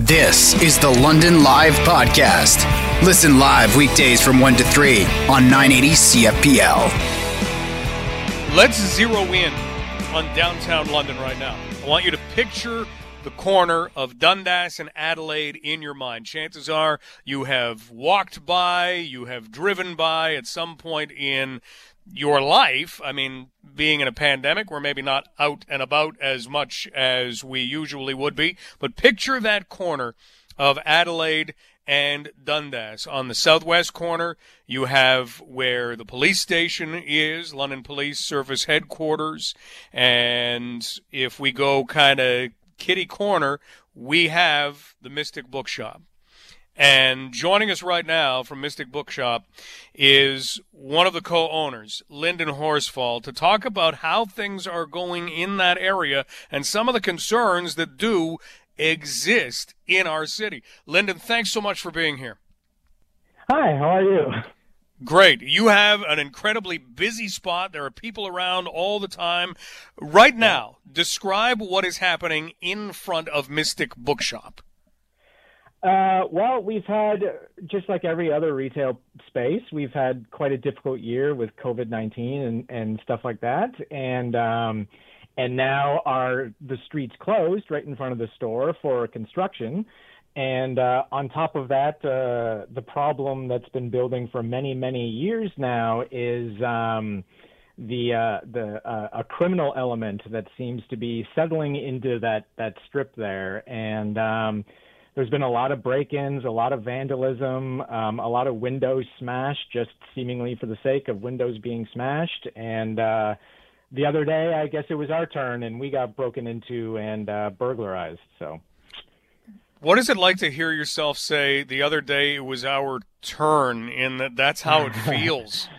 This is the London Live Podcast. Listen live weekdays from 1 to 3 on 980 CFPL. Let's zero in on downtown London right now. I want you to picture the corner of Dundas and Adelaide in your mind. Chances are you have walked by, you have driven by at some point in your life. I mean, being in a pandemic, we're maybe not out and about as much as we usually would be, but picture that corner of Adelaide and Dundas. On the southwest corner, you have where the police station is, London Police Service headquarters. And if we go kind of kitty corner, we have the Mystic Bookshop. And joining us right now from Mystic Bookshop is one of the co-owners, Lyndon Horsfall, to talk about how things are going in that area and some of the concerns that do exist in our city. Lyndon, thanks so much for being here. Hi, how are you? Great. You have an incredibly busy spot. There are people around all the time. Right now, describe what is happening in front of Mystic Bookshop. Uh, well, we've had, just like every other retail space, we've had quite a difficult year with COVID 19 and, and stuff like that. And, um, and now our the streets closed right in front of the store for construction. And uh, on top of that, uh, the problem that's been building for many, many years now is um, the uh, the uh, a criminal element that seems to be settling into that that strip there. And um, there's been a lot of break-ins, a lot of vandalism, um, a lot of windows smashed, just seemingly for the sake of windows being smashed. And uh, the other day, I guess it was our turn, and we got broken into and uh, burglarized. So. What is it like to hear yourself say the other day it was our turn and that that's how it feels?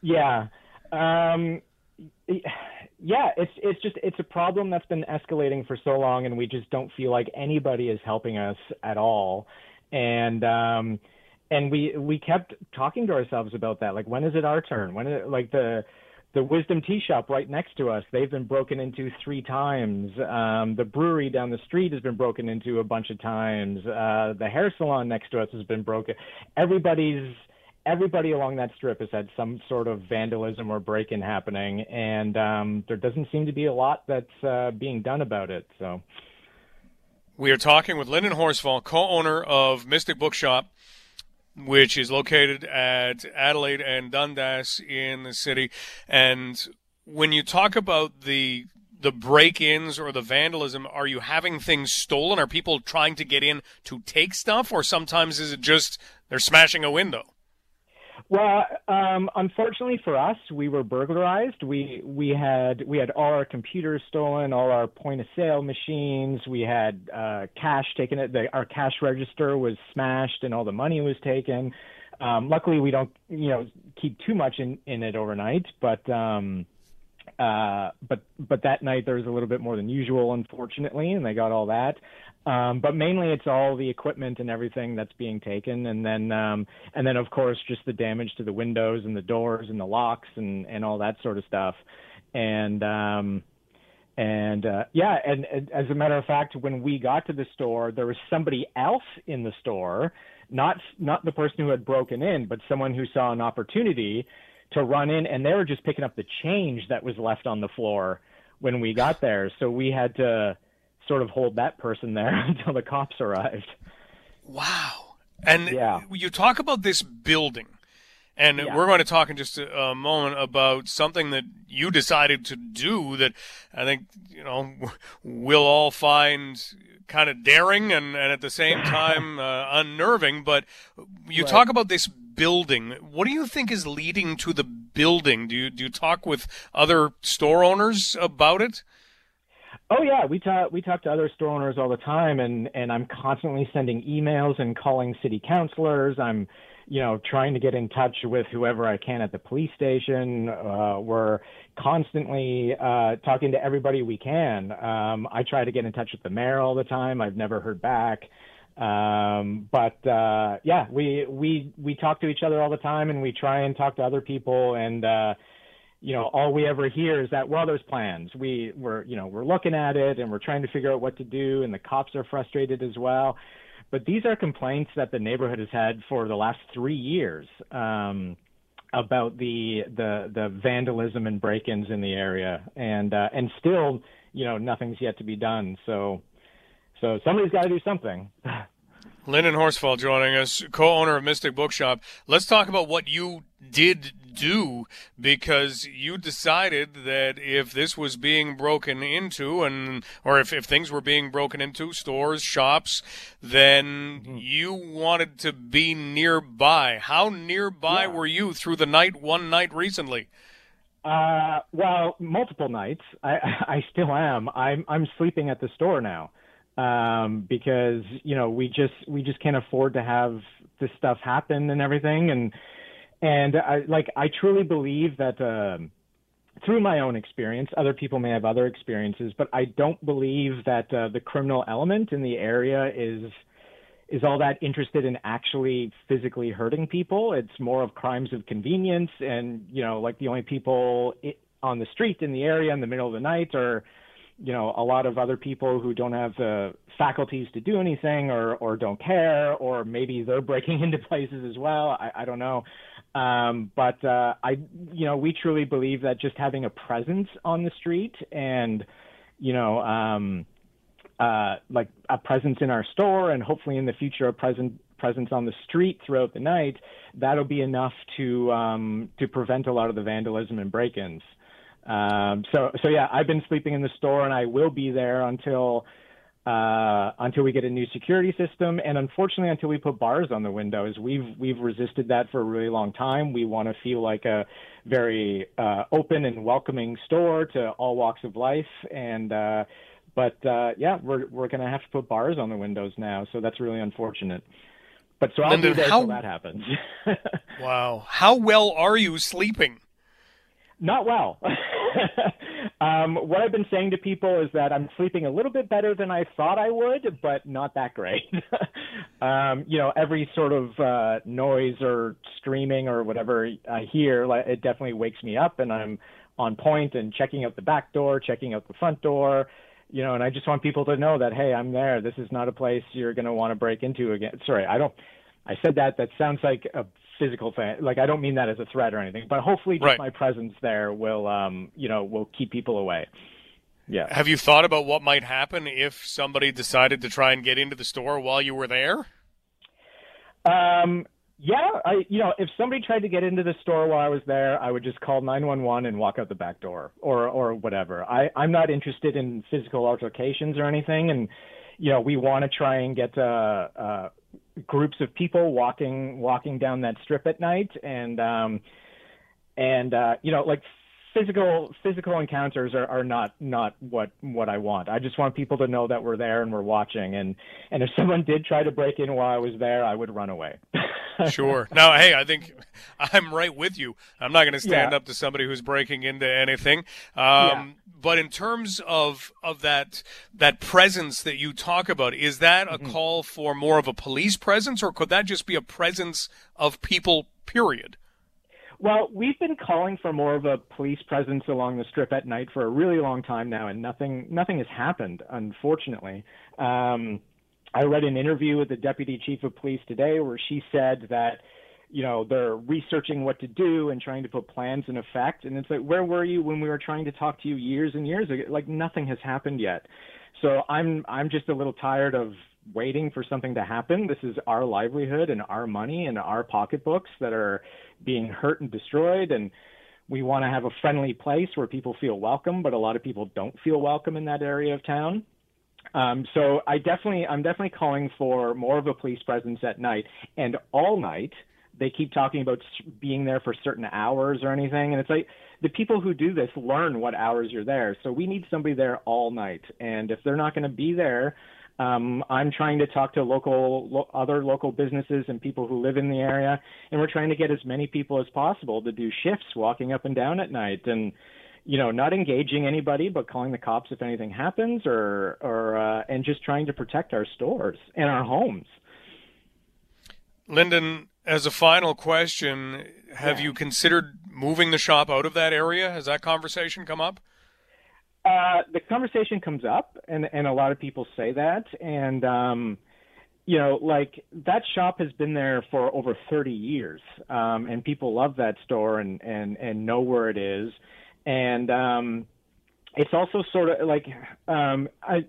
yeah. Um, yeah, it's it's just it's a problem that's been escalating for so long, and we just don't feel like anybody is helping us at all. And um, and we we kept talking to ourselves about that. Like, when is it our turn? When is it, like the the Wisdom Tea Shop right next to us, they've been broken into three times. Um, the brewery down the street has been broken into a bunch of times. Uh, the hair salon next to us has been broken. Everybody's everybody along that strip has had some sort of vandalism or break-in happening, and um, there doesn't seem to be a lot that's uh, being done about it. So, we are talking with Lyndon Horsfall, co-owner of Mystic Bookshop, which is located at Adelaide and Dundas in the city. And when you talk about the the break-ins or the vandalism, are you having things stolen? Are people trying to get in to take stuff, or sometimes is it just they're smashing a window? Well, um, unfortunately for us, we were burglarized. We we had we had all our computers stolen, all our point of sale machines. We had uh, cash taken. The, our cash register was smashed, and all the money was taken. Um, luckily, we don't you know keep too much in in it overnight, but. Um, uh, but but that night there was a little bit more than usual, unfortunately, and they got all that. Um, but mainly it's all the equipment and everything that's being taken, and then um, and then of course just the damage to the windows and the doors and the locks and and all that sort of stuff, and um, and uh, yeah, and, and as a matter of fact, when we got to the store, there was somebody else in the store, not not the person who had broken in, but someone who saw an opportunity to run in, and they were just picking up the change that was left on the floor when we got there. So we had to sort of hold that person there until the cops arrived. Wow. And yeah. you talk about this building, and Yeah. we're going to talk in just a, a moment about something that you decided to do that I think, you know, we'll all find kind of daring and, and at the same time uh, unnerving. But you Right. talk about this building. What do you think is leading to the building? Do you, do you talk with other store owners about it? Oh yeah, we talk we talk to other store owners all the time, and and I'm constantly sending emails and calling city councilors. I'm, you know, trying to get in touch with whoever I can at the police station. Uh, we're constantly uh, talking to everybody we can. Um, I try to get in touch with the mayor all the time. I've never heard back. Um, but uh, yeah, we we we talk to each other all the time, and we try and talk to other people, and uh, you know, all we ever hear is that, well, there's plans. We, we're, you know, we're looking at it and we're trying to figure out what to do, and the cops are frustrated as well. But these are complaints that the neighborhood has had for the last three years um, about the the the vandalism and break-ins in the area, and uh, and still, you know, nothing's yet to be done. So, so somebody's got to do something. Lyndon Horsfall joining us, co-owner of Mystic Bookshop. Let's talk about what you did do because you decided that if this was being broken into and or if, if things were being broken into stores shops then mm-hmm. you wanted to be nearby how nearby yeah. were you through the night one night recently uh, well multiple nights i i still am i'm i'm sleeping at the store now um, because you know we just we just can't afford to have this stuff happen and everything and and I like I truly believe that um, through my own experience, other people may have other experiences, but I don't believe that uh, the criminal element in the area is is all that interested in actually physically hurting people. It's more of crimes of convenience, and you know, like the only people on the street in the area in the middle of the night are you know a lot of other people who don't have the faculties to do anything or or don't care or maybe they're breaking into places as well. I, I don't know. Um, but uh, i you know we truly believe that just having a presence on the street and you know um, uh, like a presence in our store and hopefully in the future a present presence on the street throughout the night that'll be enough to um, to prevent a lot of the vandalism and break-ins um, so, so yeah, I've been sleeping in the store, and I will be there until uh, until we get a new security system, and unfortunately, until we put bars on the windows. We've we've resisted that for a really long time. We want to feel like a very uh, open and welcoming store to all walks of life, and uh, but uh, yeah, we're we're going to have to put bars on the windows now, so that's really unfortunate. But so I'll Lyndon, be there how, that happens. wow, how well are you sleeping? Not well. um, what I've been saying to people is that I'm sleeping a little bit better than I thought I would, but not that great. um, you know, every sort of uh, noise or screaming or whatever I hear, it definitely wakes me up, and I'm on point and checking out the back door, checking out the front door. You know, and I just want people to know that hey, I'm there. This is not a place you're going to want to break into again. Sorry, I don't. I said that. That sounds like a physical thing. Like I don't mean that as a threat or anything, but hopefully just right. my presence there will, um, you know, will keep people away. Yeah. Have you thought about what might happen if somebody decided to try and get into the store while you were there? Um, yeah, I, you know, if somebody tried to get into the store while I was there, I would just call 911 and walk out the back door or, or whatever. I, I'm not interested in physical altercations or anything. And, you know, we want to try and get, uh, uh, groups of people walking walking down that strip at night. And um and uh you know like physical physical encounters are, are not not what what I want. I just want people to know that we're there and we're watching. And and if someone did try to break in while I was there, I would run away. sure. Now, hey, I think I'm right with you. I'm not going to stand yeah. up to somebody who's breaking into anything. Um, yeah. But in terms of of that that presence that you talk about, is that a mm-hmm. call for more of a police presence, or could that just be a presence of people? Period. Well, we've been calling for more of a police presence along the strip at night for a really long time now, and nothing nothing has happened, unfortunately. Um, I read an interview with the deputy chief of police today where she said that you know they're researching what to do and trying to put plans in effect and it's like where were you when we were trying to talk to you years and years ago like nothing has happened yet so i'm i'm just a little tired of waiting for something to happen this is our livelihood and our money and our pocketbooks that are being hurt and destroyed and we want to have a friendly place where people feel welcome but a lot of people don't feel welcome in that area of town um, so I definitely, I'm definitely calling for more of a police presence at night and all night. They keep talking about being there for certain hours or anything, and it's like the people who do this learn what hours you're there. So we need somebody there all night, and if they're not going to be there, um, I'm trying to talk to local, lo- other local businesses and people who live in the area, and we're trying to get as many people as possible to do shifts, walking up and down at night, and you know, not engaging anybody, but calling the cops if anything happens, or or uh, and just trying to protect our stores and our homes. Lyndon, as a final question, have yeah. you considered moving the shop out of that area? Has that conversation come up? Uh, the conversation comes up, and and a lot of people say that, and um, you know, like that shop has been there for over 30 years, um, and people love that store and and and know where it is, and um, it's also sort of like um, I.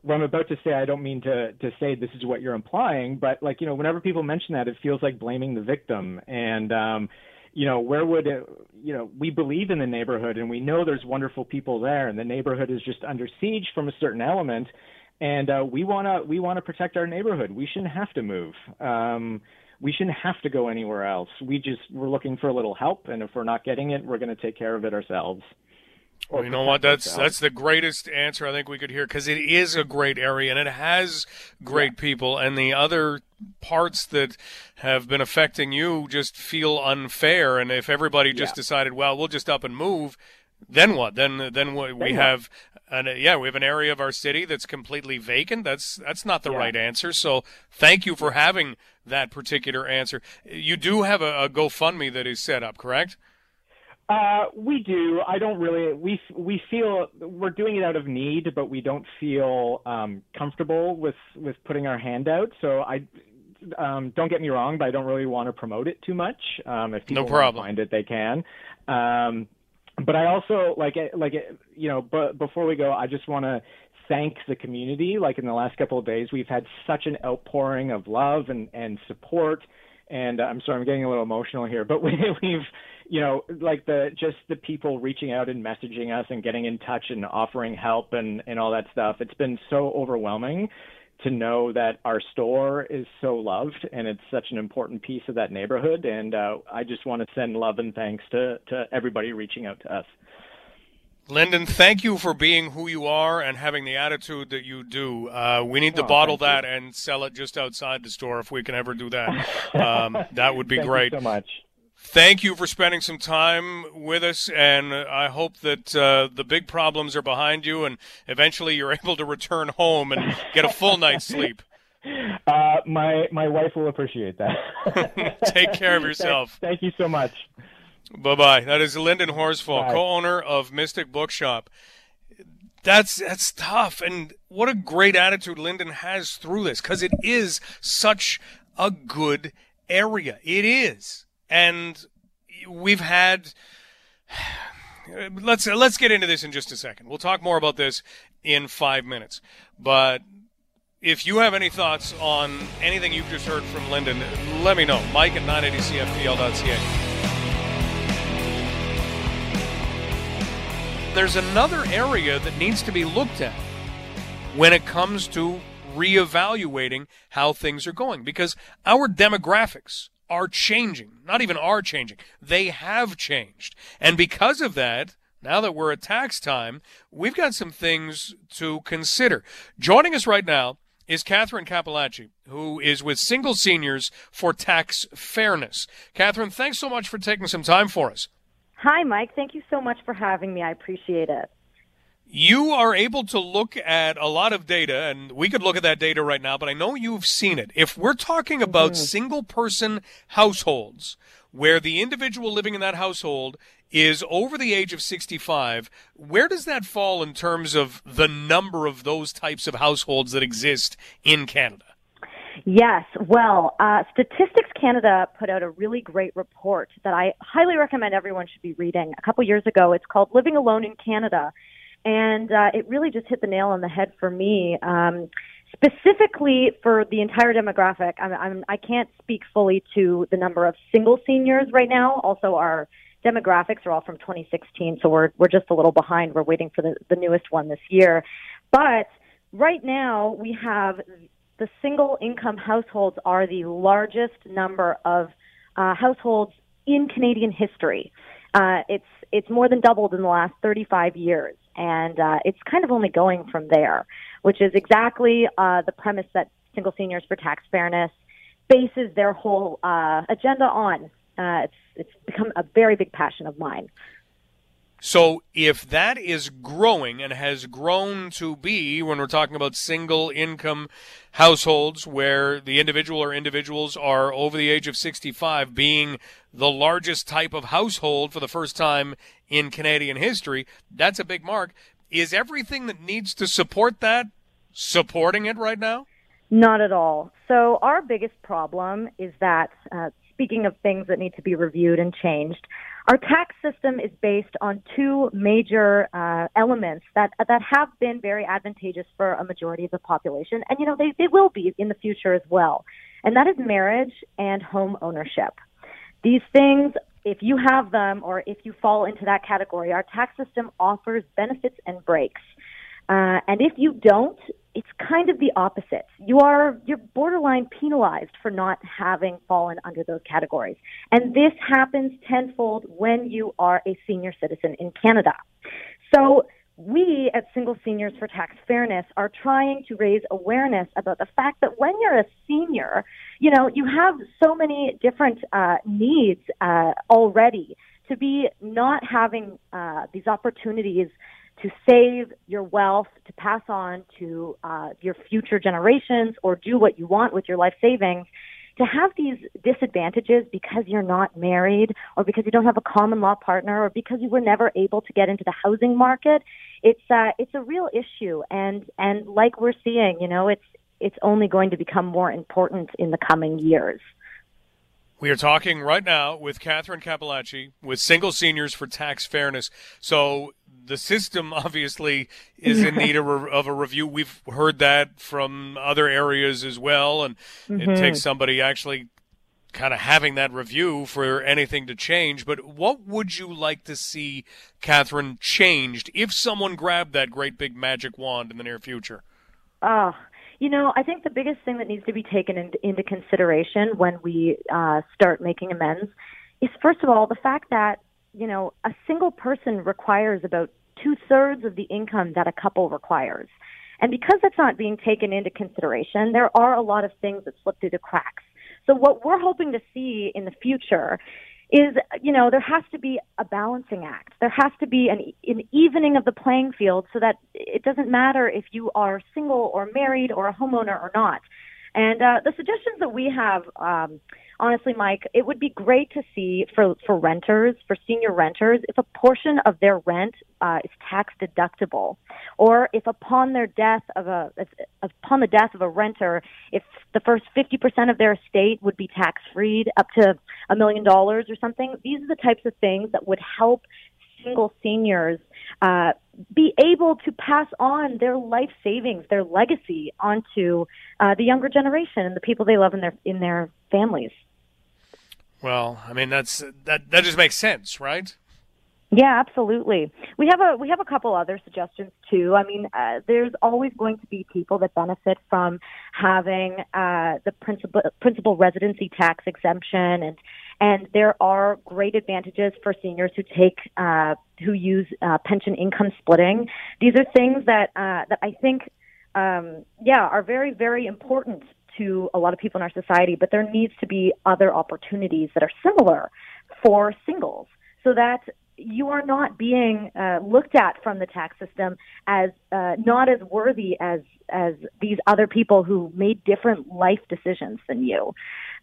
What I'm about to say, I don't mean to to say this is what you're implying, but like you know, whenever people mention that, it feels like blaming the victim, and um, you know, where would it, you know, we believe in the neighborhood and we know there's wonderful people there and the neighborhood is just under siege from a certain element. And uh, we want to we want to protect our neighborhood. We shouldn't have to move. Um, we shouldn't have to go anywhere else. We just we're looking for a little help, and if we're not getting it, we're going to take care of it ourselves. Well, you know what? That's that's the greatest answer I think we could hear because it is a great area and it has great yeah. people, and the other parts that have been affecting you just feel unfair. And if everybody just yeah. decided, well, we'll just up and move, then what? Then then we then have an, yeah, we have an area of our city that's completely vacant. That's that's not the yeah. right answer. So thank you for having that particular answer. You do have a, a GoFundMe that is set up, correct? Uh, we do. I don't really. We we feel we're doing it out of need, but we don't feel um, comfortable with with putting our hand out. So I um, don't get me wrong, but I don't really want to promote it too much. Um, if people no problem. find it, they can. Um, but I also like like you know. But before we go, I just want to thank the community. Like in the last couple of days, we've had such an outpouring of love and and support. And uh, I'm sorry, I'm getting a little emotional here, but we, we've you know, like the just the people reaching out and messaging us and getting in touch and offering help and and all that stuff. It's been so overwhelming to know that our store is so loved and it's such an important piece of that neighborhood. And uh, I just want to send love and thanks to to everybody reaching out to us. Lyndon, thank you for being who you are and having the attitude that you do. Uh, we need to oh, bottle that you. and sell it just outside the store if we can ever do that. Um, that would be great. so much thank you for spending some time with us, and I hope that uh, the big problems are behind you, and eventually you're able to return home and get a full night's sleep. Uh, my my wife will appreciate that. Take care of yourself. Thank, thank you so much. Bye bye. That is Lyndon Horsfall, co-owner of Mystic Bookshop. That's that's tough, and what a great attitude Lyndon has through this because it is such a good area. It is and we've had. Let's let's get into this in just a second. We'll talk more about this in five minutes. But if you have any thoughts on anything you've just heard from Lyndon, let me know. Mike at 980cfpl.ca. There's another area that needs to be looked at when it comes to reevaluating how things are going because our demographics are changing. Not even are changing. They have changed. And because of that, now that we're at tax time, we've got some things to consider. Joining us right now is Catherine Capellacci, who is with Single Seniors for Tax Fairness. Catherine, thanks so much for taking some time for us. Hi, Mike. Thank you so much for having me. I appreciate it you are able to look at a lot of data, and we could look at that data right now, but I know you've seen it. If we're talking about mm-hmm. single person households, where the individual living in that household is over the age of 65, where does that fall in terms of the number of those types of households that exist in Canada? Yes. Well, uh, Statistics Canada put out a really great report that I highly recommend everyone should be reading a couple years ago. It's called Living Alone in Canada and uh, it really just hit the nail on the head for me. Um, specifically for the entire demographic, I'm, I'm, I can't speak fully to the number of single seniors right now. Also, our demographics are all from 2016, so we're we're just a little behind. We're waiting for the, the newest one this year. But right now, we have the single income households are the largest number of uh, households in Canadian history. Uh, it's it's more than doubled in the last 35 years and uh, it's kind of only going from there, which is exactly uh, the premise that Single Seniors for Tax Fairness bases their whole uh, agenda on. Uh, it's it's become a very big passion of mine. So if that is growing and has grown to be, when we're talking about single income households where the individual or individuals are over the age of 65 being the largest type of household for the first time in Canadian history, that's a big mark. Is everything that needs to support that supporting it right now? Not at all. So, our biggest problem is that, uh, speaking of things that need to be reviewed and changed, our tax system is based on two major uh, elements that that have been very advantageous for a majority of the population, and you know they, they will be in the future as well. And that is marriage and home ownership. These things, if you have them or if you fall into that category, our tax system offers benefits and breaks. Uh, and if you don't, it's kind of the opposite. You are you're borderline penalized for not having fallen under those categories. And this happens tenfold when you are a senior citizen in Canada. So we at Single Seniors for Tax Fairness are trying to raise awareness about the fact that when you're a senior, you know, you have so many different uh, needs uh, already to be not having uh, these opportunities to save your wealth to pass on to uh, your future generations or do what you want with your life savings to have these disadvantages because you're not married or because you don't have a common law partner or because you were never able to get into the housing market it's uh, it's a real issue and and like we're seeing you know it's it's only going to become more important in the coming years we are talking right now with Catherine Cappellacci with Single Seniors for Tax Fairness. So the system obviously is in need of, of, a review. We've heard that from other areas as well, and mm-hmm. it takes somebody actually kind of having that review for anything to change. But what would you like to see, Catherine, changed if someone grabbed that great big magic wand in the near future? Uh, you know, I think the biggest thing that needs to be taken in, into consideration when we uh, start making amends is, first of all, the fact that, you know, a single person requires about two thirds of the income that a couple requires. And because that's not being taken into consideration, there are a lot of things that slip through the cracks. So what we're hoping to see in the future is, you know, there has to be a balancing act. There has to be an, an evening of the playing field so that it doesn't matter if you are single or married or a homeowner or not. And uh, the suggestions that we have, um, honestly, Mike, it would be great to see for for renters, for senior renters, if a portion of their rent uh, is tax deductible, or if upon their death of a if, upon the death of a renter, if the first fifty percent of their estate would be tax freed up to a million dollars or something. These are the types of things that would help single seniors uh, be able to pass on their life savings, their legacy onto uh, the younger generation and the people they love in their in their families. Well, I mean that's that that just makes sense, right? Yeah, absolutely. We have a we have a couple other suggestions too. I mean, uh, there's always going to be people that benefit from having uh, the principal principal residency tax exemption, and and there are great advantages for seniors who take uh, who use uh, pension income splitting. These are things that uh, that I think, um, yeah, are very very important to a lot of people in our society. But there needs to be other opportunities that are similar for singles so that you are not being uh, looked at from the tax system as uh, not as worthy as as these other people who made different life decisions than you.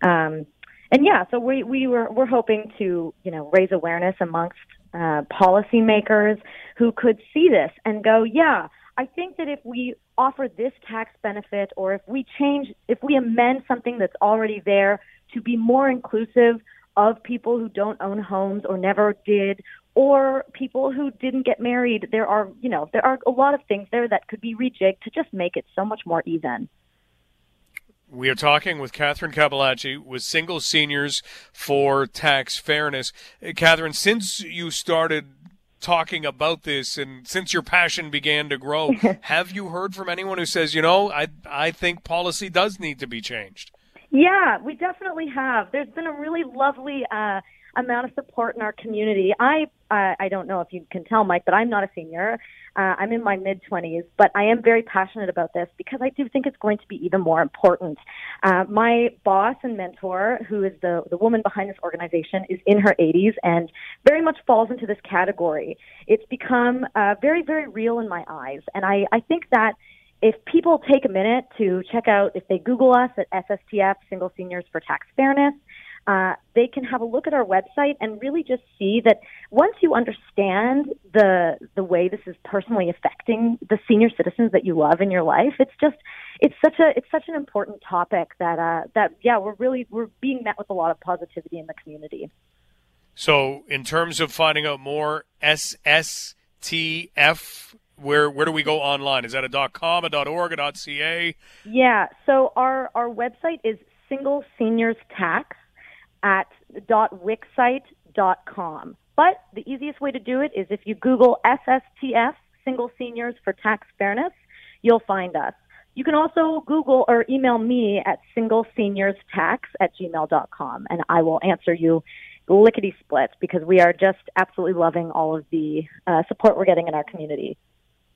Um, and yeah, so we we were we're hoping to you know raise awareness amongst uh, policymakers who could see this and go, yeah, I think that if we offer this tax benefit or if we change, if we amend something that's already there to be more inclusive of people who don't own homes or never did or people who didn't get married. There are, you know, there are a lot of things there that could be rejigged to just make it so much more even. We are talking with Catherine Cappellacci with Single Seniors for Tax Fairness. Uh, Catherine, since you started talking about this and since your passion began to grow, have you heard from anyone who says, you know, I I think policy does need to be changed? Yeah, we definitely have. There's been a really lovely uh, amount of support in our community. I uh, I don't know if you can tell, Mike, but I'm not a senior. Uh, I'm in my mid 20s, but I am very passionate about this because I do think it's going to be even more important. Uh, my boss and mentor, who is the, the woman behind this organization, is in her 80s and very much falls into this category. It's become uh, very, very real in my eyes. And I, I think that if people take a minute to check out, if they Google us at SSTF, Single Seniors for Tax Fairness, uh, they can have a look at our website and really just see that once you understand the the way this is personally affecting the senior citizens that you love in your life, it's just it's such a it's such an important topic that uh, that yeah we're really we're being met with a lot of positivity in the community. So, in terms of finding out more, SSTF where where do we go online? Is that a .com, a .org, a .ca? Yeah. So our our website is single seniors tax at dot .wixsite.com. But the easiest way to do it is if you Google SSTF, Single Seniors for Tax Fairness, you'll find us. You can also Google or email me at singleseniorstax at gmail.com, and I will answer you lickety split because we are just absolutely loving all of the uh, support we're getting in our community.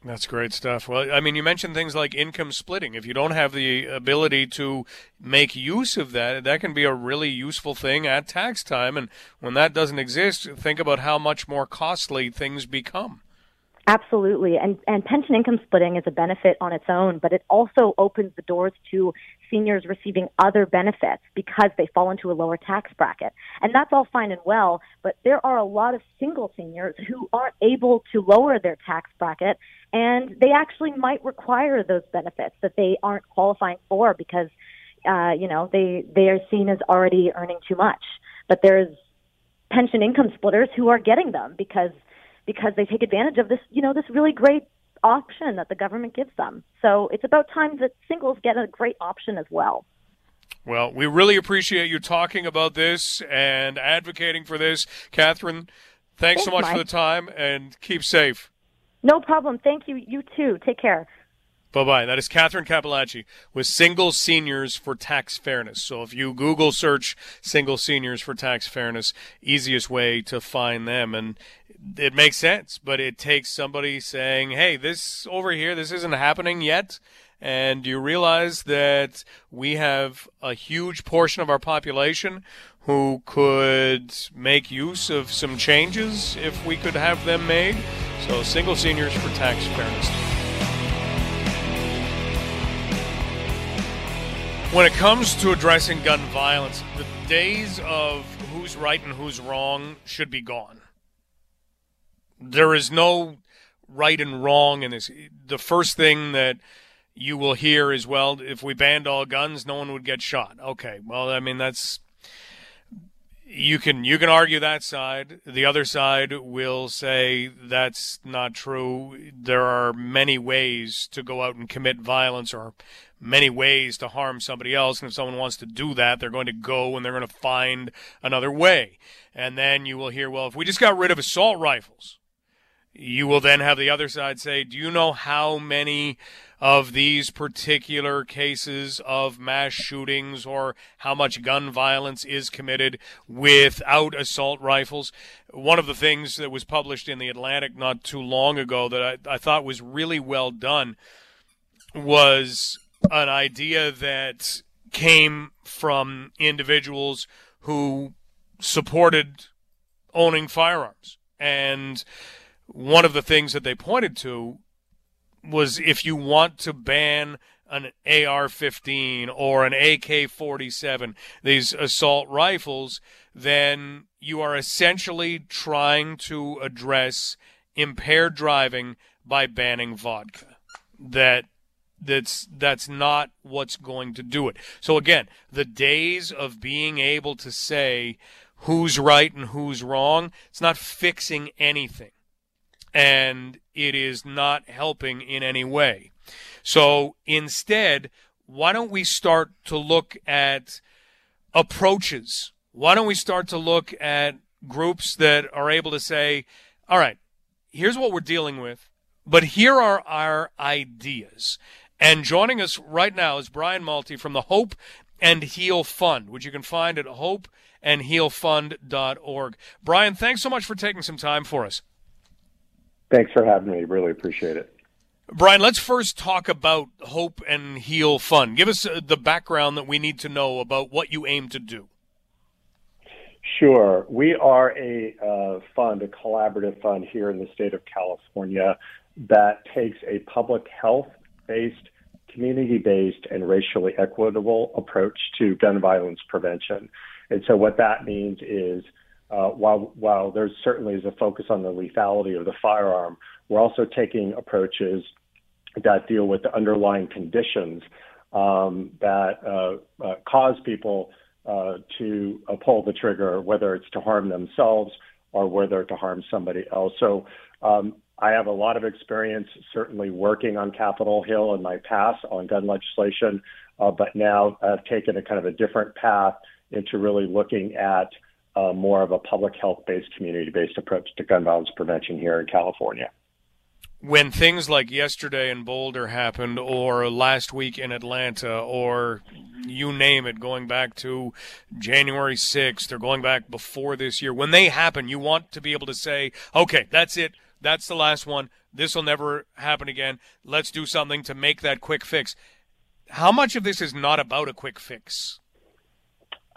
That's great stuff. Well, I mean, you mentioned things like income splitting. If you don't have the ability to make use of that, that can be a really useful thing at tax time. And when that doesn't exist, think about how much more costly things become. Absolutely. And, and pension income splitting is a benefit on its own, but it also opens the doors to seniors receiving other benefits because they fall into a lower tax bracket. And that's all fine and well, but there are a lot of single seniors who aren't able to lower their tax bracket and they actually might require those benefits that they aren't qualifying for because uh, you know, they they are seen as already earning too much. But there's pension income splitters who are getting them because because they take advantage of this, you know, this really great option that the government gives them. So it's about time that singles get a great option as well. Well, we really appreciate you talking about this and advocating for this. Catherine, thanks, thanks so much Mike. for the time and keep safe. No problem. Thank you. You too. Take care. Bye bye. That is Catherine Capellacci with Single Seniors for Tax Fairness. So if you Google search Single Seniors for Tax Fairness, easiest way to find them. And it makes sense, but it takes somebody saying, hey, this over here, this isn't happening yet. And you realize that we have a huge portion of our population who could make use of some changes if we could have them made. So, Single Seniors for Tax Fairness. When it comes to addressing gun violence, the days of who's right and who's wrong should be gone. There is no right and wrong in this. The first thing that you will hear is, well, if we banned all guns, no one would get shot. Okay, well, I mean, that's you can you can argue that side. The other side will say that's not true. There are many ways to go out and commit violence or many ways to harm somebody else and if someone wants to do that, they're going to go and they're going to find another way. And then you will hear, well, if we just got rid of assault rifles, you will then have the other side say, do you know how many of these particular cases of mass shootings or how much gun violence is committed without assault rifles. One of the things that was published in the Atlantic not too long ago that I, I thought was really well done was an idea that came from individuals who supported owning firearms. And one of the things that they pointed to was if you want to ban an AR-15 or an AK-47, these assault rifles, then you are essentially trying to address impaired driving by banning vodka. That that's that's not what's going to do it. So again, the days of being able to say who's right and who's wrong, it's not fixing anything and it is not helping in any way. So instead, why don't we start to look at approaches? Why don't we start to look at groups that are able to say, all right, here's what we're dealing with, but here are our ideas. And joining us right now is Brian Malte from the Hope and Heal Fund, which you can find at hopeandhealfund.org. Brian, thanks so much for taking some time for us. Thanks for having me. Really appreciate it. Brian, let's first talk about Hope and Heal Fund. Give us uh, the background that we need to know about what you aim to do. Sure. We are a uh, fund, a collaborative fund here in the state of California that takes a public health based, community based, and racially equitable approach to gun violence prevention. And so, what that means is uh, while, while there certainly is a focus on the lethality of the firearm, we're also taking approaches that deal with the underlying conditions um, that uh, uh, cause people uh, to uh, pull the trigger, whether it's to harm themselves or whether to harm somebody else. So um, I have a lot of experience, certainly working on Capitol Hill in my past on gun legislation, uh, but now I've taken a kind of a different path into really looking at uh, more of a public health based, community based approach to gun violence prevention here in California when things like yesterday in Boulder happened, or last week in Atlanta, or you name it, going back to January 6th, or going back before this year, when they happen, you want to be able to say, okay, that's it. That's the last one. This will never happen again. Let's do something to make that quick fix. How much of this is not about a quick fix?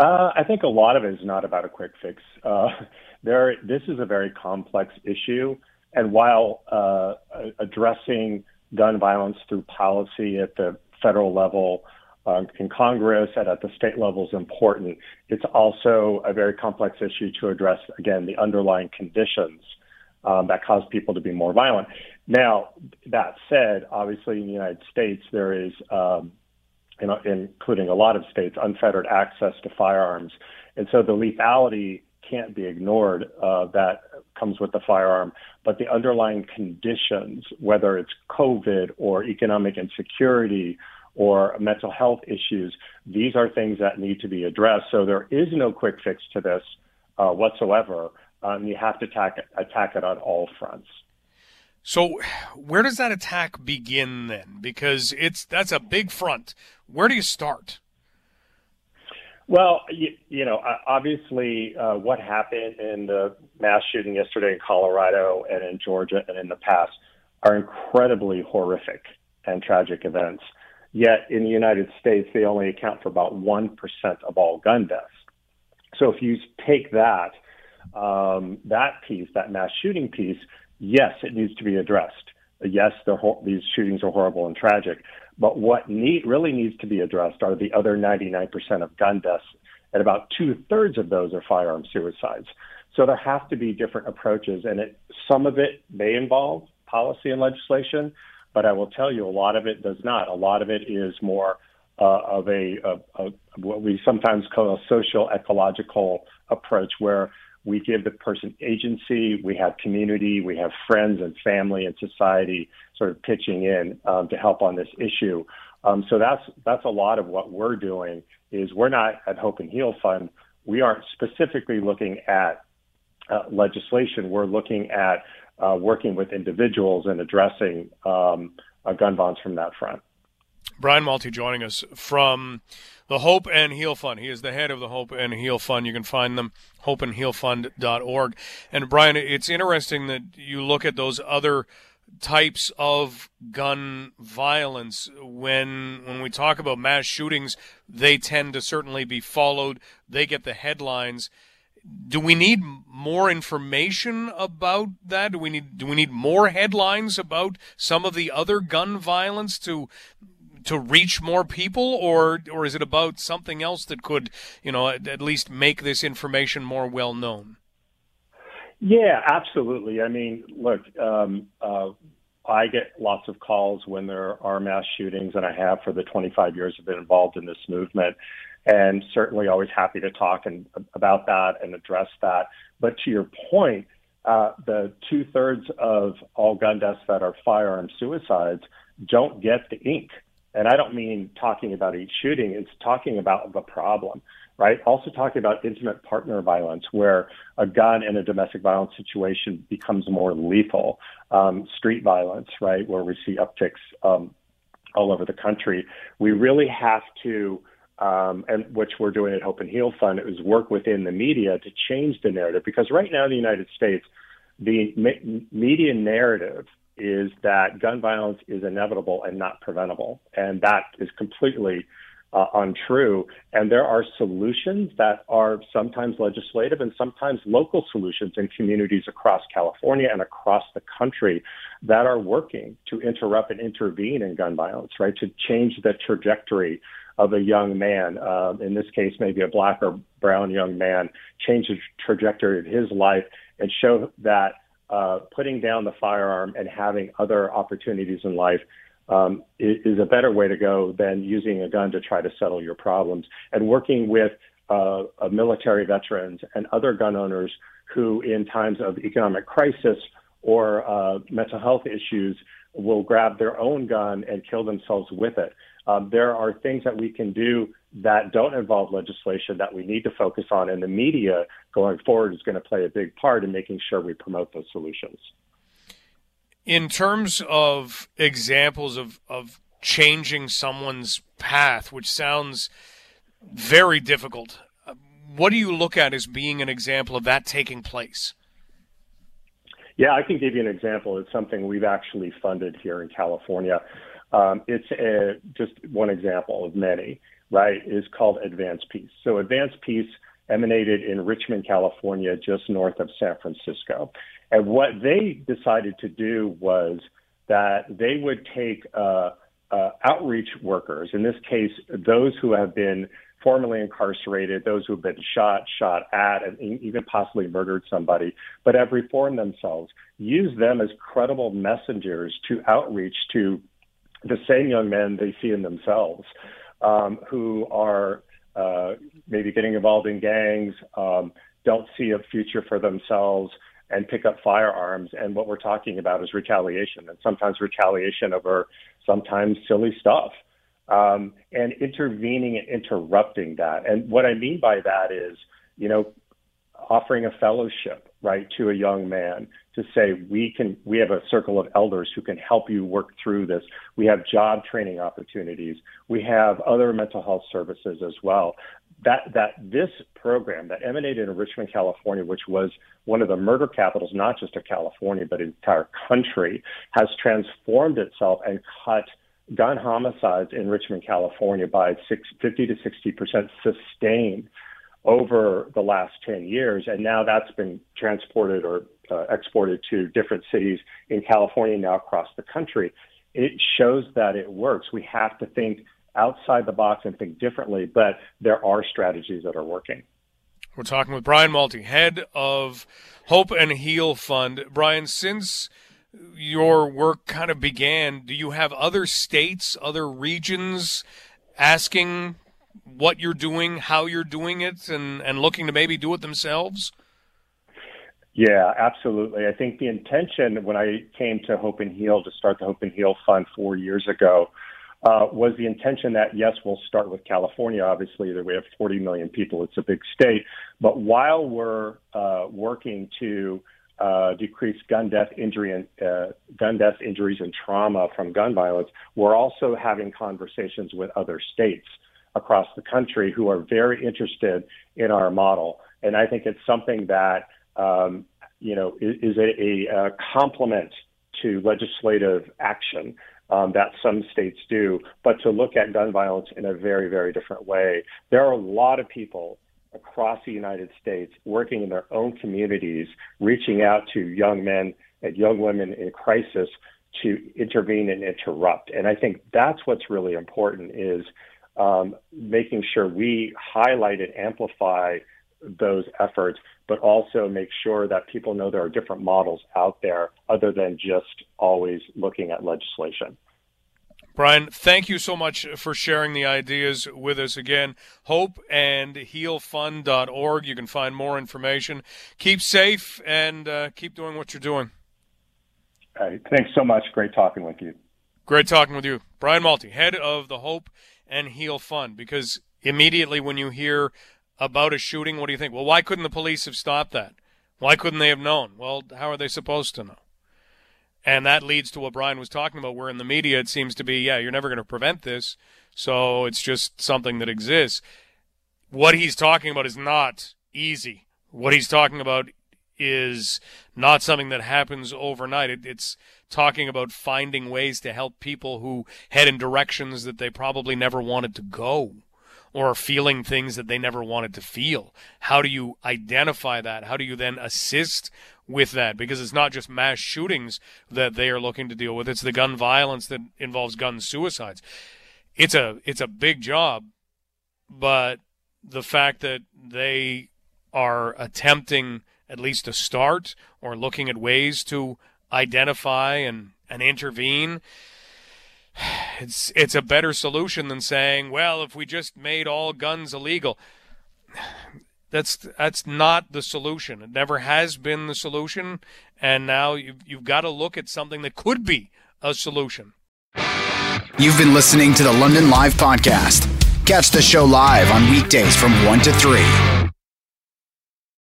Uh, I think a lot of it is not about a quick fix. Uh, there, this is a very complex issue. And while uh, addressing gun violence through policy at the federal level, uh, in Congress and at the state level is important, it's also a very complex issue to address, again, the underlying conditions um, that cause people to be more violent. Now, that said, obviously in the United States, there is, um, know, including a lot of states, unfettered access to firearms. And so the lethality can't be ignored uh, that comes with the firearm, but the underlying conditions, whether it's COVID or economic insecurity or mental health issues, these are things that need to be addressed. So there is no quick fix to this uh, whatsoever. Um, you have to attack attack it on all fronts. So, where does that attack begin then? Because it's that's a big front. Where do you start? Well, you, you know, obviously, uh, what happened in the mass shooting yesterday in Colorado and in Georgia and in the past are incredibly horrific and tragic events. Yet in the United States, they only account for about 1% of all gun deaths. So if you take that, um, that piece, that mass shooting piece, yes, it needs to be addressed. Yes, these shootings are horrible and tragic. But what need, really needs to be addressed are the other 99% of gun deaths, and about two thirds of those are firearm suicides. So there have to be different approaches, and it, some of it may involve policy and legislation, but I will tell you a lot of it does not. A lot of it is more uh, of a, a, a, what we sometimes call a social ecological approach, where we give the person agency, we have community, we have friends and family and society sort of pitching in um, to help on this issue. Um, so that's that's a lot of what we're doing. Is we're not at Hope and Heal Fund. We aren't specifically looking at uh, legislation. We're looking at uh, working with individuals and addressing um, uh, gun violence from that front. Brian Malte joining us from the Hope and Heal Fund. He is the head of the Hope and Heal Fund. You can find them hopeandhealfund.org. And Brian, it's interesting that you look at those other types of gun violence when when we talk about mass shootings they tend to certainly be followed they get the headlines do we need more information about that do we need do we need more headlines about some of the other gun violence to to reach more people, or or is it about something else that could, you know, at, at least make this information more well known? Yeah, absolutely. I mean, look, um, uh, I get lots of calls when there are mass shootings, and I have for the 25 years I've been involved in this movement, and certainly always happy to talk and about that and address that. But to your point, uh, the two thirds of all gun deaths that are firearm suicides don't get the ink. And I don't mean talking about each shooting, it's talking about the problem, right? Also talking about intimate partner violence, where a gun in a domestic violence situation becomes more lethal. Um, street violence, right, where we see upticks um, all over the country. We really have to um, and which we're doing at Hope and Heal Fund, is work within the media to change the narrative. Because right now in the United States, the me- media narrative is that gun violence is inevitable and not preventable, and that is completely uh, untrue. And there are solutions that are sometimes legislative and sometimes local solutions in communities across California and across the country that are working to interrupt and intervene in gun violence, right? To change the trajectory of a young man, uh, in this case, maybe a black or brown young man, change the trajectory of his life and show that uh, putting down the firearm and having other opportunities in life um, is, a better way to go than using a gun to try to settle your problems. And working with uh, uh, military veterans and other gun owners who, in times of economic crisis or uh, mental health issues, will grab their own gun and kill themselves with it. Um, there are things that we can do that don't involve legislation that we need to focus on, and the media going forward is going to play a big part in making sure we promote those solutions. In terms of examples of, of changing someone's path, which sounds very difficult, what do you look at as being an example of that taking place? Yeah, I can give you an example. It's something we've actually funded here in California. Um, it's a, just one example of many, right? Is called Advance Peace. So Advance Peace emanated in Richmond, California, just north of San Francisco. And what they decided to do was that they would take uh, uh, outreach workers, in this case, those who have been formerly incarcerated, those who have been shot, shot at, and even possibly murdered somebody, but have reformed themselves, use them as credible messengers to outreach to the same young men they see in themselves um, who are uh, maybe getting involved in gangs, um, don't see a future for themselves, and pick up firearms. And what we're talking about is retaliation, and sometimes retaliation over sometimes silly stuff. Um, and intervening and interrupting that. And what I mean by that is, you know, offering a fellowship, right, to a young man to say we can we have a circle of elders who can help you work through this. We have job training opportunities. We have other mental health services as well. That that this program that emanated in Richmond, California, which was one of the murder capitals, not just of California but entire country, has transformed itself and cut gun homicides in Richmond, California by six, 50 to 60 percent sustained over the last 10 years. And now that's been transported or uh, exported to different cities in California, now across the country. It shows that it works. We have to think outside the box and think differently, but there are strategies that are working. We're talking with Brian Malte, head of Hope and Heal Fund. Brian, since your work kind of began, do you have other states, other regions asking what you're doing, how you're doing it, and, and looking to maybe do it themselves? Yeah, absolutely. I think the intention when I came to Hope and Heal to start the Hope and Heal Fund four years ago uh, was the intention that yes, we'll start with California. Obviously, that we have 40 million people; it's a big state. But while we're uh, working to uh, decrease gun death injury and uh, gun death injuries and trauma from gun violence, we're also having conversations with other states across the country who are very interested in our model. And I think it's something that um, you know is, a, a, complement to legislative action um, that some states do, but to look at gun violence in a very, very different way. There are a lot of people across the United States working in their own communities, reaching out to young men and young women in crisis to intervene and interrupt. And I think that's what's really important is um, making sure we highlight and amplify those efforts, but also make sure that people know there are different models out there other than just always looking at legislation. Brian, thank you so much for sharing the ideas with us again. Hope and healfund.org. You can find more information. Keep safe and uh, keep doing what you're doing. thanks so much. Great talking with you. Great talking with you. Brian Malte, head of the Hope and Heal Fund. Because immediately when you hear about a shooting, what do you think? Well, why couldn't the police have stopped that? Why couldn't they have known? Well, how are they supposed to know? And that leads to what Brian was talking about, where in the media it seems to be, yeah, you're never going to prevent this, so it's just something that exists. What he's talking about is not easy. What he's talking about is not something that happens overnight. It, it's talking about finding ways to help people who head in directions that they probably never wanted to go or feeling things that they never wanted to feel. How do you identify that? How do you then assist with that? Because it's not just mass shootings that they are looking to deal with. It's the gun violence that involves gun suicides. It's a it's a big job, but the fact that they are attempting at least to start or looking at ways to identify and, and intervene it's it's a better solution than saying, well, if we just made all guns illegal. That's that's not the solution. It never has been the solution, and now you've you've got to look at something that could be a solution. You've been listening to the London Live podcast. Catch the show live on weekdays from 1 to 3.